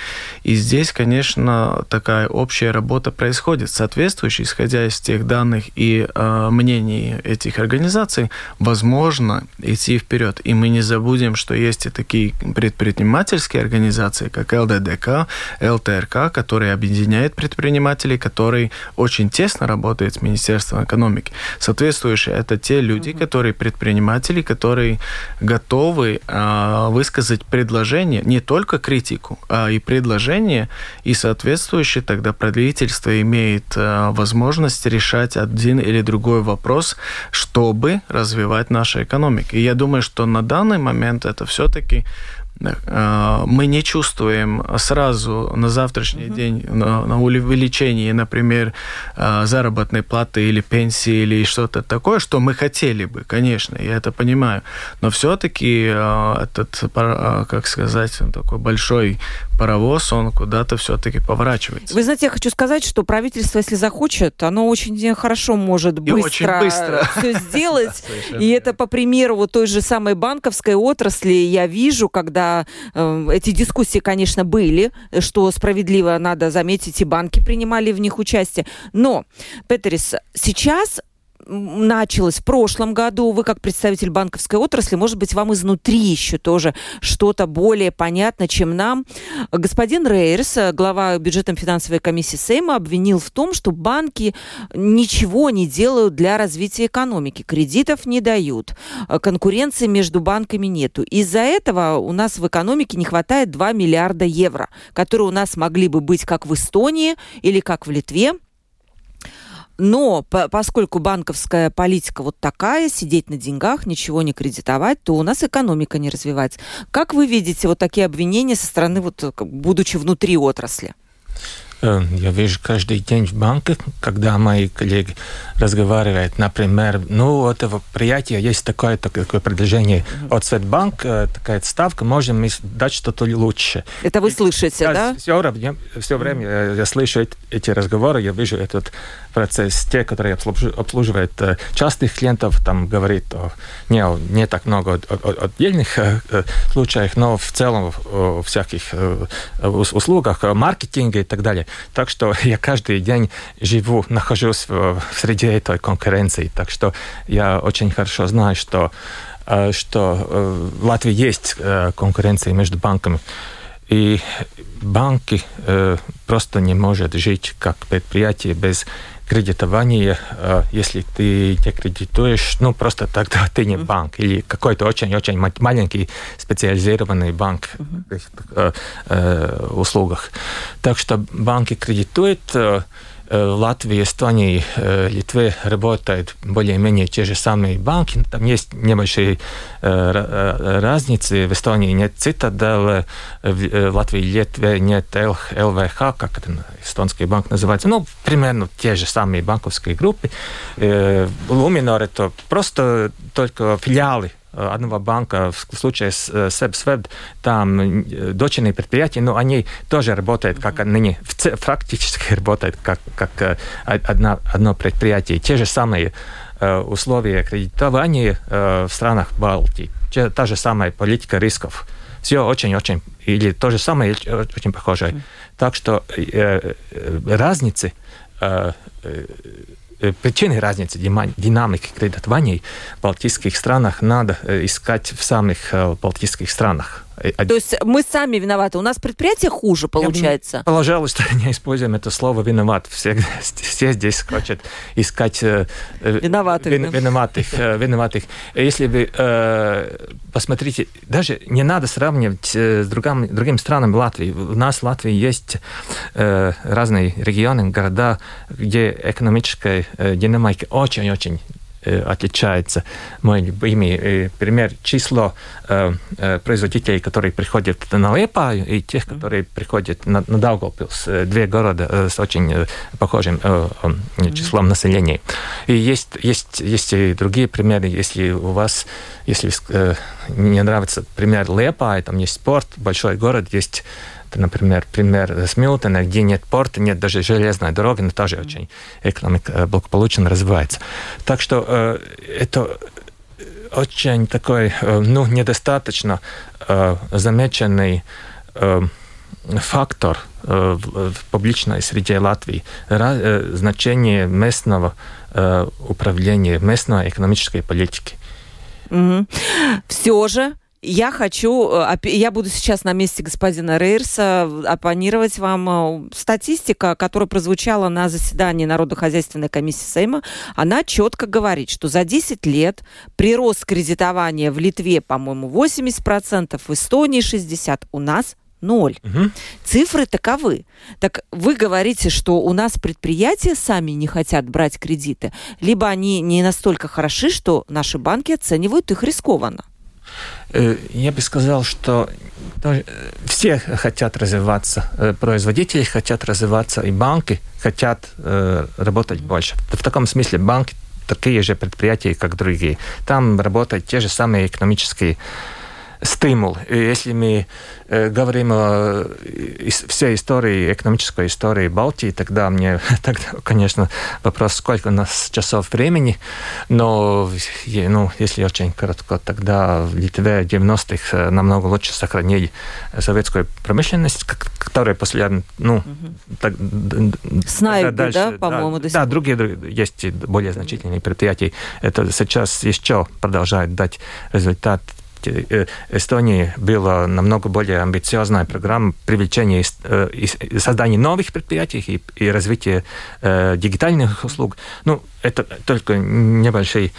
И здесь, конечно, такая общая работа происходит. Соответствующая, исходя из тех данных и э, мнений этих организаций, возможно идти вперед. И мы не забудем, что есть и такие предпринимательские организации, как ЛДДК, ЛТРК, которые объединяют предпринимателей, которые очень тесно работают с Министерством экономики. Соответствующие, это те люди, которые предприниматели, которые готовы готовы а, высказать предложение, не только критику, а и предложение, и соответствующее тогда правительство имеет а, возможность решать один или другой вопрос, чтобы развивать нашу экономику. И я думаю, что на данный момент это все-таки мы не чувствуем сразу на завтрашний угу. день на, на увеличении, например, э, заработной платы или пенсии или что-то такое, что мы хотели бы, конечно, я это понимаю, но все-таки э, этот, как сказать, такой большой паровоз, он куда-то все-таки поворачивается. Вы знаете, я хочу сказать, что правительство, если захочет, оно очень хорошо может быстро, очень быстро. (laughs) все сделать. (laughs) И это по примеру вот той же самой банковской отрасли я вижу, когда э, эти дискуссии, конечно, были, что справедливо надо заметить, и банки принимали в них участие. Но, Петерис, сейчас началось в прошлом году. Вы, как представитель банковской отрасли, может быть, вам изнутри еще тоже что-то более понятно, чем нам. Господин Рейерс, глава бюджетом финансовой комиссии Сейма, обвинил в том, что банки ничего не делают для развития экономики. Кредитов не дают. Конкуренции между банками нету. Из-за этого у нас в экономике не хватает 2 миллиарда евро, которые у нас могли бы быть как в Эстонии или как в Литве. Но по поскольку банковская политика вот такая, сидеть на деньгах, ничего не кредитовать, то у нас экономика не развивается. Как вы видите вот такие обвинения со стороны, вот, будучи внутри отрасли? Э, я вижу каждый день в банке, когда мои коллеги разговаривают, например, ну, у этого приятия есть такое, такое предложение от Светбанк, э, такая ставка, можем мы дать что-то лучше. Это вы слышите, я, да? Все время, все время я слышу эти разговоры, я вижу этот процесс. Те, которые обслуживают э, частных клиентов, там говорит не, не так много отдельных случаях, но в целом о всяких услугах, маркетинге и так далее. Так что (laughs) я каждый день живу, нахожусь в, среди этой конкуренции. Так что я очень хорошо знаю, что, э, что э, в Латвии есть э, конкуренция между банками. И банки просто не может жить как предприятие без кредитование, э, если ты не кредитуешь, ну, просто тогда (laughs) ты не банк. Или какой-то очень-очень маленький специализированный банк в э, э, услугах. Так что банки кредитуют, Э, в Латвии, Эстонии, э, Литве работают более-менее те же самые банки. Там есть небольшие э, разницы. В Эстонии нет Цитадель, в Латвии Литве нет ЛВХ, как это эстонский банк называется. Ну, примерно те же самые банковские группы. Луминор это просто только филиалы Э, одного банка, в случае с э, там э, дочерние предприятия, но они тоже работают, как ныне, фактически (laughs) работают как, как одна, одно предприятие. Те же самые условия кредитования в странах Балтии, та же самая политика рисков. Все очень-очень, или то же самое, очень похожее. Так что разницы Э, причины разницы динамики кредитований в балтийских странах надо э, искать в самых э, балтийских странах. То есть мы сами виноваты. У нас предприятие хуже получается. Я пожалуй, что не используем это слово виноват. Все, все здесь хотят искать э, виноватых, вин, виноватых, э, виноватых. Если вы э, посмотрите, даже не надо сравнивать с другим, другими странами Латвии. У нас в Латвии есть э, разные регионы, города, где экономическая э, динамика очень-очень Э, отличается. Мой любимый э, пример число э, производителей, которые приходят на Лепаю, и тех, которые приходят на, на Даугавпилс. Две города с очень похожим числом населения. И есть, есть, есть и другие примеры. Если у вас, если не нравится пример Лепая, там есть спорт, большой город, есть например, пример Смилтона, где нет порта, нет даже железной дороги, но тоже очень экономика э, благополучно развивается. Так что э, это очень такой, э, ну, недостаточно э, замеченный э, фактор э, в, в публичной среде Латвии, Ра, э, значение местного э, управления, местной экономической политики. Угу. Все же я хочу, э, я буду сейчас на месте господина Рейерса оппонировать вам. Э, статистика, которая прозвучала на заседании Народно-хозяйственной комиссии Сейма, она четко говорит, что за 10 лет прирост кредитования в Литве, по-моему, 80%, в Эстонии 60%, у нас ноль. Угу. Цифры таковы. Так вы говорите, что у нас предприятия сами не хотят брать кредиты, либо они не настолько хороши, что наши банки оценивают их рискованно. Э, я бы сказал, что э, все хотят развиваться, э, производители хотят развиваться, и банки хотят работать больше. В таком смысле банки такие же предприятия, как другие. Там работают те же самые экономические стимул. И если мы э, говорим о всей истории, экономической истории Балтии, тогда мне, (laughs) тогда, конечно, вопрос, сколько у нас часов времени, но ну, если очень коротко, тогда в Литве 90-х э, намного лучше сохранили советскую промышленность, которая после, ну, угу. так, Снайби, дальше, да, по-моему, да, да, другие, другие есть более значительные предприятия. Это сейчас еще продолжает дать результат Э, Эстонии была намного более амбициозная программа привлечения э, и создания новых предприятий и, развития э, дигитальных услуг. Ну, это только небольшие,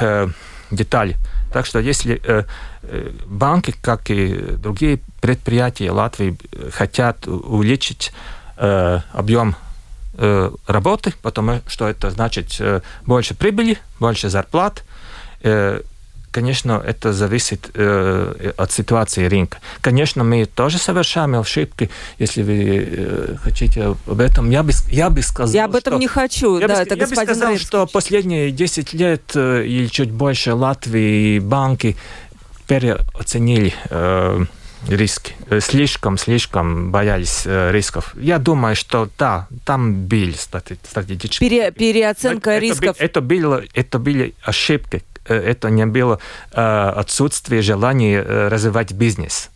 э, детали. Так что если э, э банки, как и другие предприятия Латвии, хотят увеличить э, объем э, работы, потому что это значит э, больше прибыли, больше зарплат, э, конечно, это зависит э, от ситуации рынка. Конечно, мы тоже совершаем ошибки, если вы э, хотите об этом. Я бы, я бы сказал, Я об этом что, не хочу, я да, бы, это я бы сказал, Рейцкий. что последние 10 лет э, или чуть больше Латвии банки переоценили э, риски. Э, слишком, слишком боялись э, рисков. Я думаю, что да, там были стратегические... Пере, переоценка это, рисков. Это, это, было, это были ошибки, это не было э, отсутствие желания э, развивать бизнес.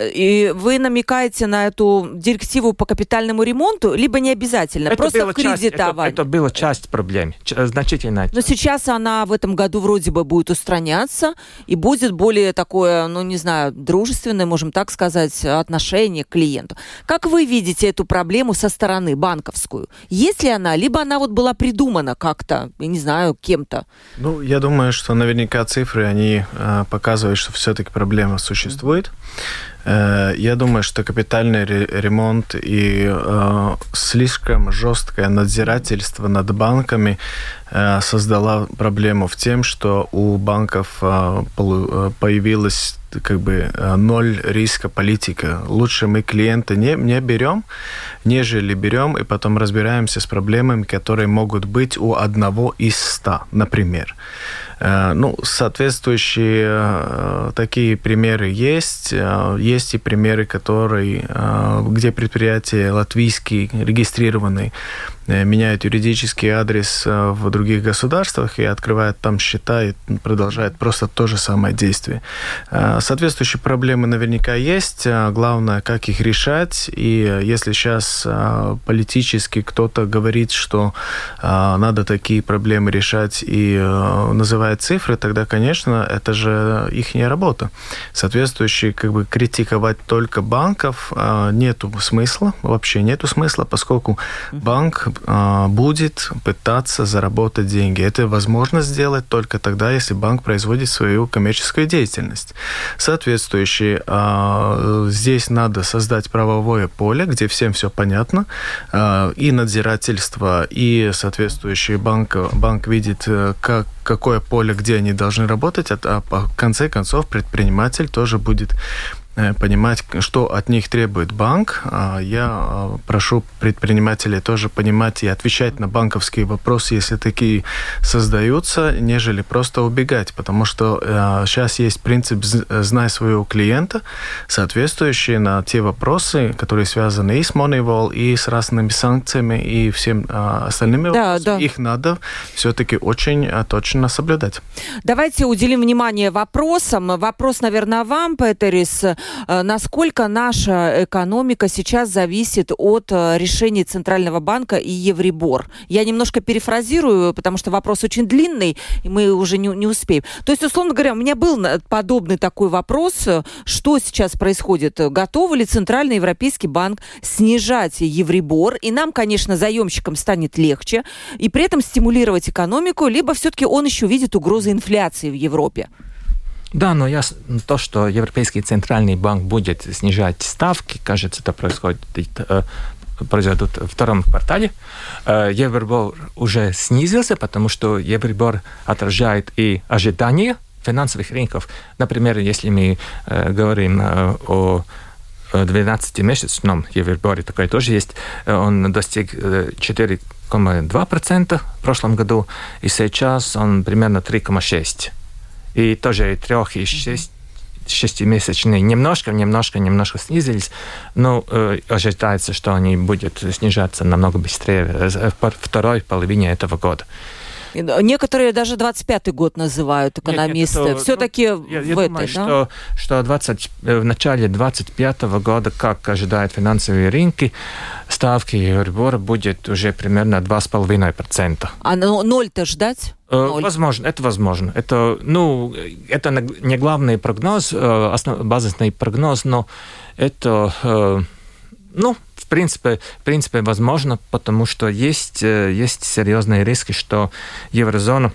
И вы намекаете на эту директиву по капитальному ремонту, либо не обязательно, это просто в кредитовании. Это, это была часть проблем, значительная часть. Но сейчас она в этом году вроде бы будет устраняться, и будет более такое, ну не знаю, дружественное, можем так сказать, отношение к клиенту. Как вы видите эту проблему со стороны банковскую? Есть ли она, либо она вот была придумана как-то, я не знаю, кем-то? Ну, я думаю, что наверняка цифры, они э, показывают, что все-таки проблема существует. Mm-hmm. Э, я думаю, что капитальный ремонт и э, слишком жесткое надзирательство над банками создала проблему в тем, что у банков э, появилась как бы ноль риска политика. Лучше мы клиента не, не берем, нежели берем и потом разбираемся с проблемами, которые могут быть у одного из ста, например. Э, ну, соответствующие э, такие примеры есть. Э, есть и примеры, которые, где предприятия латвийские, регистрированные, Э, меняют юридический адрес э, в других государствах и открывают там счета и продолжают просто то же самое действие. Э, соответствующие проблемы наверняка есть. Главное, как их решать. И если сейчас политически кто-то говорит, что надо такие проблемы решать и называет цифры, тогда, конечно, это же их работа. Соответствующие, как бы критиковать только банков нету смысла, вообще нету смысла, поскольку банк будет пытаться заработать деньги. Это возможно сделать только тогда, если банк производит свою коммерческую деятельность. Соответствующие, а, здесь надо создать правовое поле, где всем все понятно, а, и надзирательство, и соответствующий банк, банк видит, э, как, какое поле, где они должны работать, а в конце концов предприниматель тоже будет понимать, что от них требует банк. А я а, прошу предпринимателей тоже понимать и отвечать на банковские вопросы, если такие создаются, нежели просто убегать, потому что сейчас э, есть принцип «знай своего клиента», соответствующий на те вопросы, которые связаны и с Moneyball, и с разными санкциями, и всем остальными да, вопросами. Да. Их надо все-таки очень точно соблюдать. Давайте уделим внимание вопросам. Вопрос, наверное, вам, Петерис. Э, насколько наша экономика сейчас зависит от э, решений Центрального банка и Евребор. Я немножко перефразирую, потому что вопрос очень длинный, и мы уже не, не успеем. То есть, условно говоря, у меня был подобный такой вопрос, э, что сейчас происходит. Готов ли Центральный Европейский банк снижать Евребор, и нам, конечно, заемщикам станет легче, и при этом стимулировать экономику, либо все-таки он еще видит угрозы инфляции в Европе? Да, но я, то, что Европейский центральный банк будет снижать ставки, кажется, это происходит э, произойдут в втором квартале. Э, Евробор уже снизился, потому что Евробор отражает и ожидания финансовых рынков. Например, если мы э, говорим о 12-месячном Евроборе, такой тоже есть, он достиг 4,2% в прошлом году, и сейчас он примерно 3,6%. И тоже трех, и шесть шестимесячные немножко, немножко, немножко снизились, но э, ожидается, что они будут снижаться намного быстрее в второй половине этого года. Некоторые даже 25-й год называют экономисты. Нет, нет, Все-таки ну, я, в я этой, думаю, да? что, что 20, э, в начале 25 года, как ожидают финансовые рынки, ставки Euribor будет уже примерно 2,5%. А ноль-то ждать? Э, ноль. Возможно, это возможно. Это, ну, это не главный прогноз, э, основ, базисный прогноз, но это, ну, принципе, в принципе возможно, потому что есть, э, есть серьезные риски, что еврозона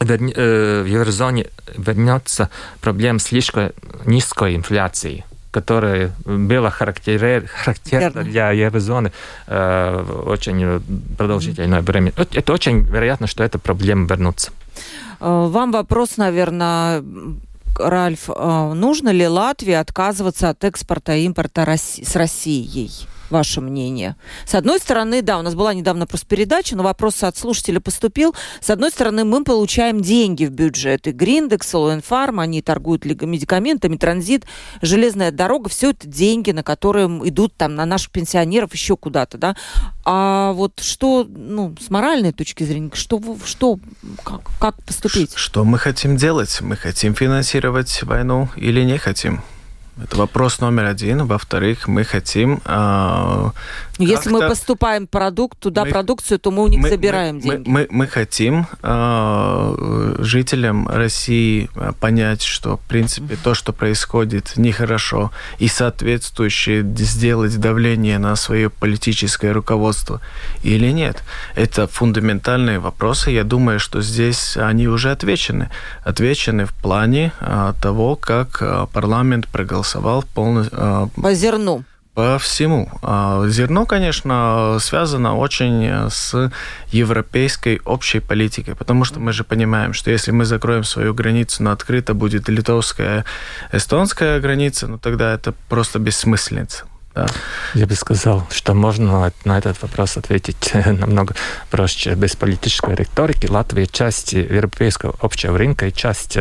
верни, э, в еврозоне вернется проблема слишком низкой инфляции которая была характер, характерна для еврозоны э, очень продолжительное время. Это очень вероятно, что эта проблема вернется. Э, вам вопрос, наверное, Ральф. Нужно ли Латвии отказываться от экспорта и импорта с Россией? Ваше мнение? С одной стороны, да, у нас была недавно просто передача, но вопрос от слушателя поступил. С одной стороны, мы получаем деньги в бюджет. И Гриндекс, Фарм, они торгуют медикаментами, транзит, железная дорога, все это деньги, на которые идут там на наших пенсионеров еще куда-то, да. А вот что, ну, с моральной точки зрения, что, что как, как поступить? Что мы хотим делать? Мы хотим финансировать войну или не хотим? Это вопрос номер один. Во-вторых, мы хотим... Э, Если мы поступаем продукт, туда мы, продукцию, то мы у них мы, забираем мы, деньги. Мы, мы, мы хотим э, жителям России понять, что, в принципе, то, что происходит, нехорошо, и соответствующее сделать давление на свое политическое руководство или нет. Это фундаментальные вопросы. Я думаю, что здесь они уже отвечены. Отвечены в плане э, того, как парламент проголосовал голосовал полностью... А, по зерну? По всему. А, зерно, конечно, связано очень с европейской общей политикой, потому что мы же понимаем, что если мы закроем свою границу на открыто, будет литовская, эстонская граница, ну тогда это просто бессмыслица. Да. Я бы сказал, что можно на этот вопрос ответить (laughs) намного проще. Без политической риторики Латвия часть европейского общего рынка и часть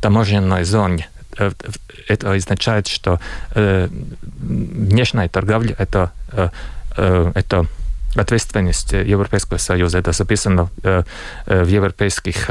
таможенной зоны. Э, это означает, что э, внешняя торговля это, э, это ответственность Европейского Союза. Это записано в европейских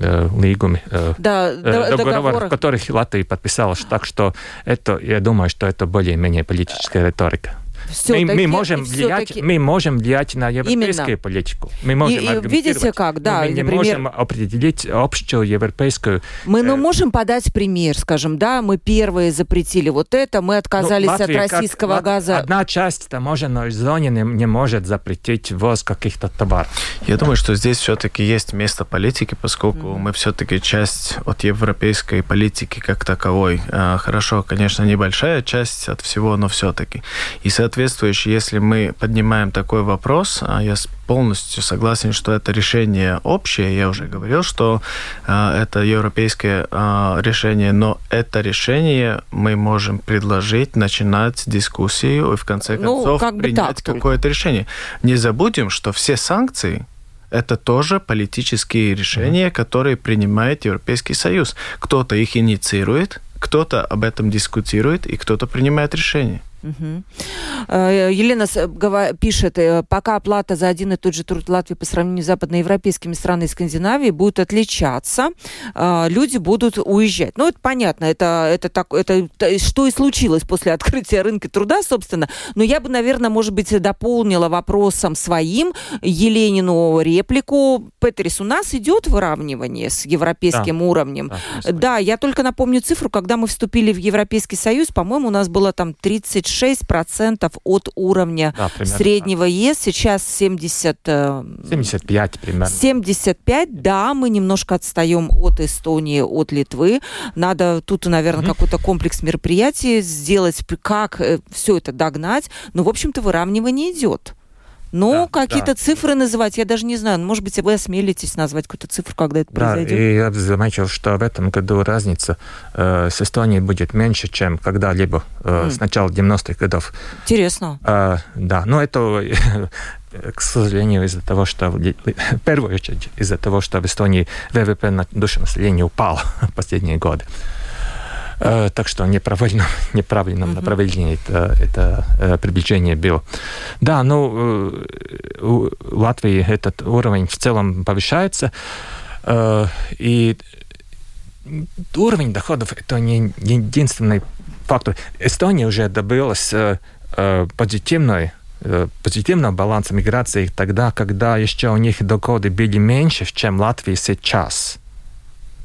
лигуме, да, договорах, которых Латвия подписала. Так что это, я думаю, что это более-менее политическая риторика мы, мы, можем влиять, мы можем влиять на европейскую Именно. политику. Мы можем и, и видите как, да, мы не например, можем определить общую европейскую... Мы ну, можем подать пример, скажем, да, мы первые запретили вот это, мы отказались ну, Латвия, от российского как, газа. Одна часть таможенной зоны не, не может запретить ввоз каких-то товаров. Я думаю, что здесь все-таки есть место политики, поскольку mm-hmm. мы все-таки часть от европейской политики как таковой. А, хорошо, конечно, небольшая часть от всего, но все-таки. И, соответственно, соответствующий, если мы поднимаем такой вопрос, а я полностью согласен, что это решение общее. Я уже говорил, что э, это европейское э, решение, но это решение мы можем предложить, начинать дискуссию и в конце ну, концов как принять какое-то решение. Не забудем, что все санкции это тоже политические решения, mm-hmm. которые принимает Европейский Союз. Кто-то их инициирует, кто-то об этом дискутирует, и кто-то принимает решение. Угу. Елена пишет, э, пока оплата за один и тот же труд Латвии по сравнению с западноевропейскими странами Скандинавии будет отличаться, э, люди будут уезжать. Ну, это понятно, это, это, так, это что и случилось после открытия рынка труда, собственно. Но я бы, наверное, может быть, дополнила вопросом своим Еленину реплику. Петрис, у нас идет выравнивание с европейским да. уровнем. Да, да, я только напомню цифру, когда мы вступили в Европейский Союз, по-моему, у нас было там 30 36% от уровня да, среднего так. ЕС, сейчас 70... 75 э, примерно. 75, да, мы немножко отстаем от Эстонии, от Литвы. Надо тут, наверное, mm-hmm. какой-то комплекс мероприятий сделать, как э, все это догнать. Но, в общем-то, выравнивание идет. Но да, какие-то да. цифры называть, я даже не знаю. Ну, может быть, вы осмелитесь назвать какую-то цифру, когда это да, произойдет? и я заметил, что в этом году разница э, с Эстонией будет меньше, чем когда-либо э, mm. с начала 90-х годов. Интересно. Э, да, но это (laughs) к сожалению, из-за того, что в первую очередь из-за того, что в Эстонии ВВП на душу населения упал (laughs) в последние годы. Так что неправильно, (laughs) неправильном направлении это, это приближение было. Да, ну, у Латвии этот уровень в целом повышается. И уровень доходов это не единственный фактор. Эстония уже добилась позитивной позитивного баланса миграции тогда, когда еще у них доходы были меньше, чем Латвии сейчас.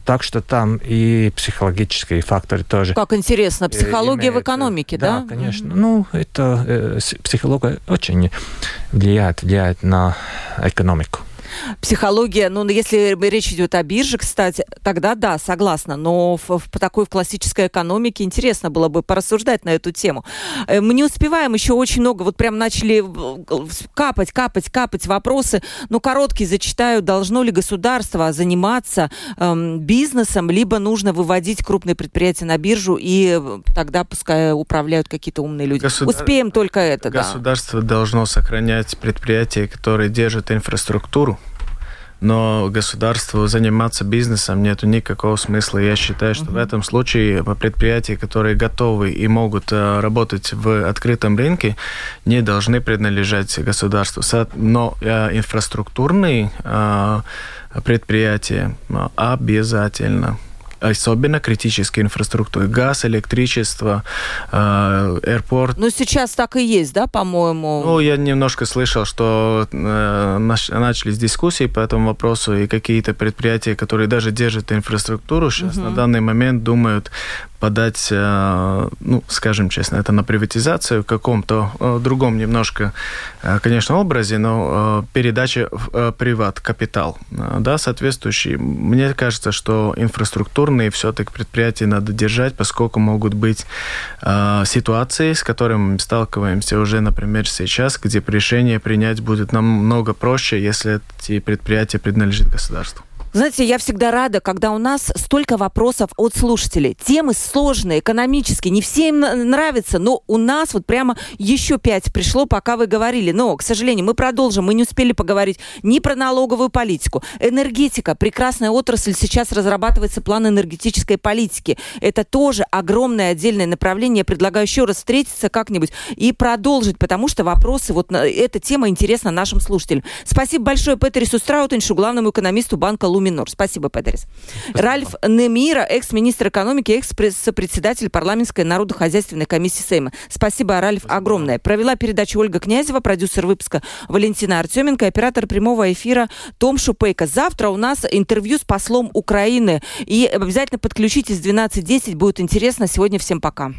Так что там и психологические факторы тоже. Как интересно, психология имеют. в экономике, да? Да, конечно. Mm-hmm. Ну, это э, психология очень влияет, влияет на экономику психология, ну, если речь идет о бирже, кстати, тогда да, согласна, но в, в такой в классической экономике интересно было бы порассуждать на эту тему. Э, мы не успеваем еще очень много, вот прям начали капать, капать, капать вопросы, но короткие зачитаю, должно ли государство заниматься эм, бизнесом, либо нужно выводить крупные предприятия на биржу, и тогда пускай управляют какие-то умные люди. Государ... Успеем только это, Государство да. должно сохранять предприятия, которые держат инфраструктуру, но государству заниматься бизнесом нет никакого смысла. Я считаю, что в этом случае предприятия, которые готовы и могут э, работать в открытом рынке, не должны принадлежать государству. Но э, инфраструктурные э, предприятия обязательно особенно критической инфраструктуры. Газ, электричество, э, аэропорт. Ну, сейчас так и есть, да, по-моему? Ну, я немножко слышал, что э, начались дискуссии по этому вопросу, и какие-то предприятия, которые даже держат инфраструктуру, сейчас угу. на данный момент думают подать, э, ну, скажем честно, это на приватизацию в каком-то э, другом немножко, э, конечно, образе, но передача в приват капитал, да, соответствующий. Мне кажется, что инфраструктурные все-таки предприятия надо держать, поскольку могут быть ситуации, с которыми мы сталкиваемся уже, например, сейчас, где решение принять будет намного проще, если эти предприятия принадлежат государству. Знаете, я всегда рада, когда у нас столько вопросов от слушателей. Темы сложные, экономические, не всем нравятся, но у нас вот прямо еще пять пришло, пока вы говорили. Но, к сожалению, мы продолжим, мы не успели поговорить ни про налоговую политику. Энергетика, прекрасная отрасль, сейчас разрабатывается план энергетической политики. Это тоже огромное отдельное направление. Я предлагаю еще раз встретиться как-нибудь и продолжить, потому что вопросы, вот эта тема интересна нашим слушателям. Спасибо большое Петерису Страутеншу, главному экономисту банка Луми Минор. Спасибо, Петерис. Ральф Немира, экс-министр экономики, экс-председатель парламентской народохозяйственной комиссии Сейма. Спасибо, Ральф, Спасибо. огромное. Провела передачу Ольга Князева, продюсер выпуска Валентина Артеменко, оператор прямого эфира Том Шупейко. Завтра у нас интервью с послом Украины. И обязательно подключитесь в 12.10, будет интересно. Сегодня всем пока.